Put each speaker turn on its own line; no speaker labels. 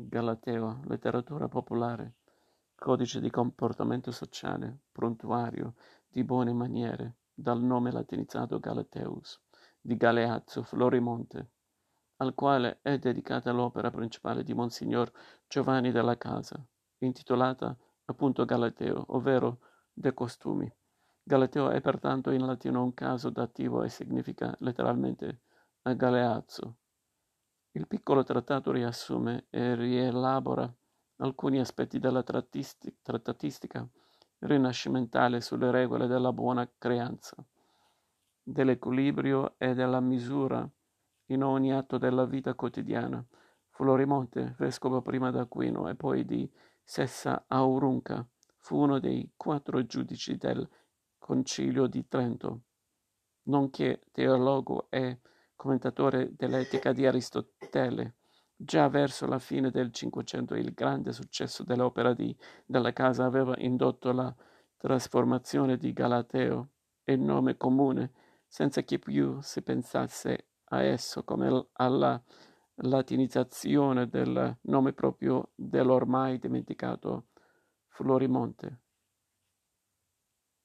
Galateo, letteratura popolare, codice di comportamento sociale, prontuario di buone maniere, dal nome latinizzato Galateus, di Galeazzo Florimonte, al quale è dedicata l'opera principale di Monsignor Giovanni della Casa, intitolata appunto Galateo, ovvero De Costumi. Galateo è pertanto in latino un caso dativo e significa letteralmente a Galeazzo. Il piccolo trattato riassume e rielabora alcuni aspetti della trattatistica rinascimentale sulle regole della buona creanza, dell'equilibrio e della misura in ogni atto della vita quotidiana. Florimonte, vescovo prima d'Aquino e poi di Sessa Aurunca, fu uno dei quattro giudici del Concilio di Trento, nonché teologo e commentatore dell'etica di Aristotele. Già verso la fine del Cinquecento il grande successo dell'opera di, della casa aveva indotto la trasformazione di Galateo in nome comune, senza che più si pensasse a esso come alla latinizzazione del nome proprio dell'ormai dimenticato Florimonte.